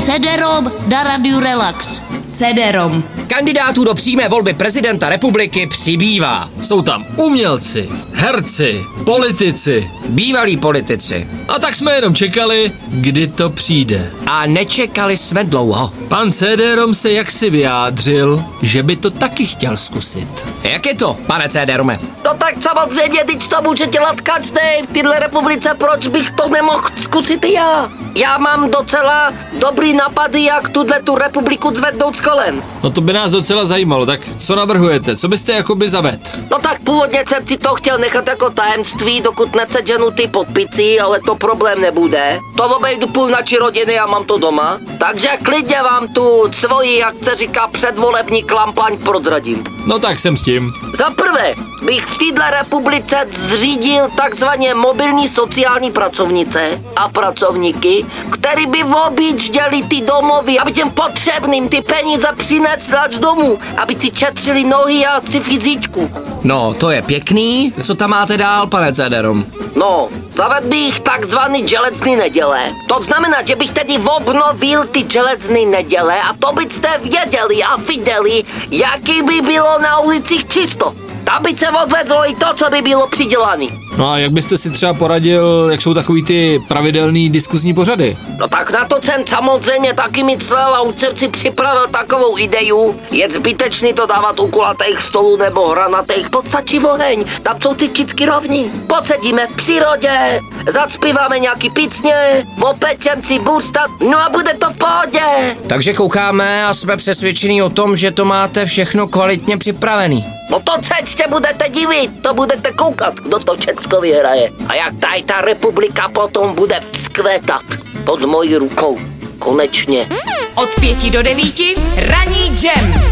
CD-ROM na Radio Relax. CD-ROM. Kandidátů do přímé volby prezidenta republiky přibývá. Jsou tam umělci, herci, politici. Bývalí politici. A tak jsme jenom čekali, kdy to přijde. A nečekali jsme dlouho. Pan CD-ROM se jaksi vyjádřil, že by to taky chtěl zkusit. Jak je to, pane CD-ROMe? No tak samozřejmě, teď to může dělat každý v téhle republice, proč bych to nemohl zkusit i já? Já mám docela dobrý napady, jak tuhle tu republiku zvednout z kolen. No to by nás docela zajímalo, tak co navrhujete? Co byste jakoby zaved? No tak původně jsem si to chtěl nechat jako tajemství, dokud neseženu ty podpici, ale to problém nebude. To obejdu půl naší rodiny a mám to doma. Takže klidně vám tu svoji, jak se říká, předvolební kampaň prozradím. No tak jsem s tím. Za prvé bych v této republice zřídil takzvaně mobilní sociální pracovnice a pracovníky, který by objížděli ty domovy, aby těm potřebným ty peníze přinesli až domů, aby si četřili nohy a si fyzičku. No, to je pěkný. Co tam máte dál, pane CD-ROM? No, zaved bych takzvaný železný neděle. To znamená, že bych tedy obnovil ty železný neděle a to byste věděli a viděli, jaký by bylo na ulicích čisto. Tam by se odvezlo i to, co by bylo přidělané. No a jak byste si třeba poradil, jak jsou takový ty pravidelný diskuzní pořady? No tak na to jsem samozřejmě taky myslel a už jsem si připravil takovou ideu. Je zbytečný to dávat u kulatých stolů nebo hranatých, podstačí oheň, tam jsou ty vždycky rovní. Posedíme v přírodě, zacpíváme nějaký pícně, opečem si bursta, no a bude to v pohodě. Takže koukáme a jsme přesvědčení o tom, že to máte všechno kvalitně připravený. To se budete divit, to budete koukat, kdo to Česko vyhraje. A jak tady ta republika potom bude vzkvétat pod mojí rukou. Konečně. Od pěti do devíti ranní jam.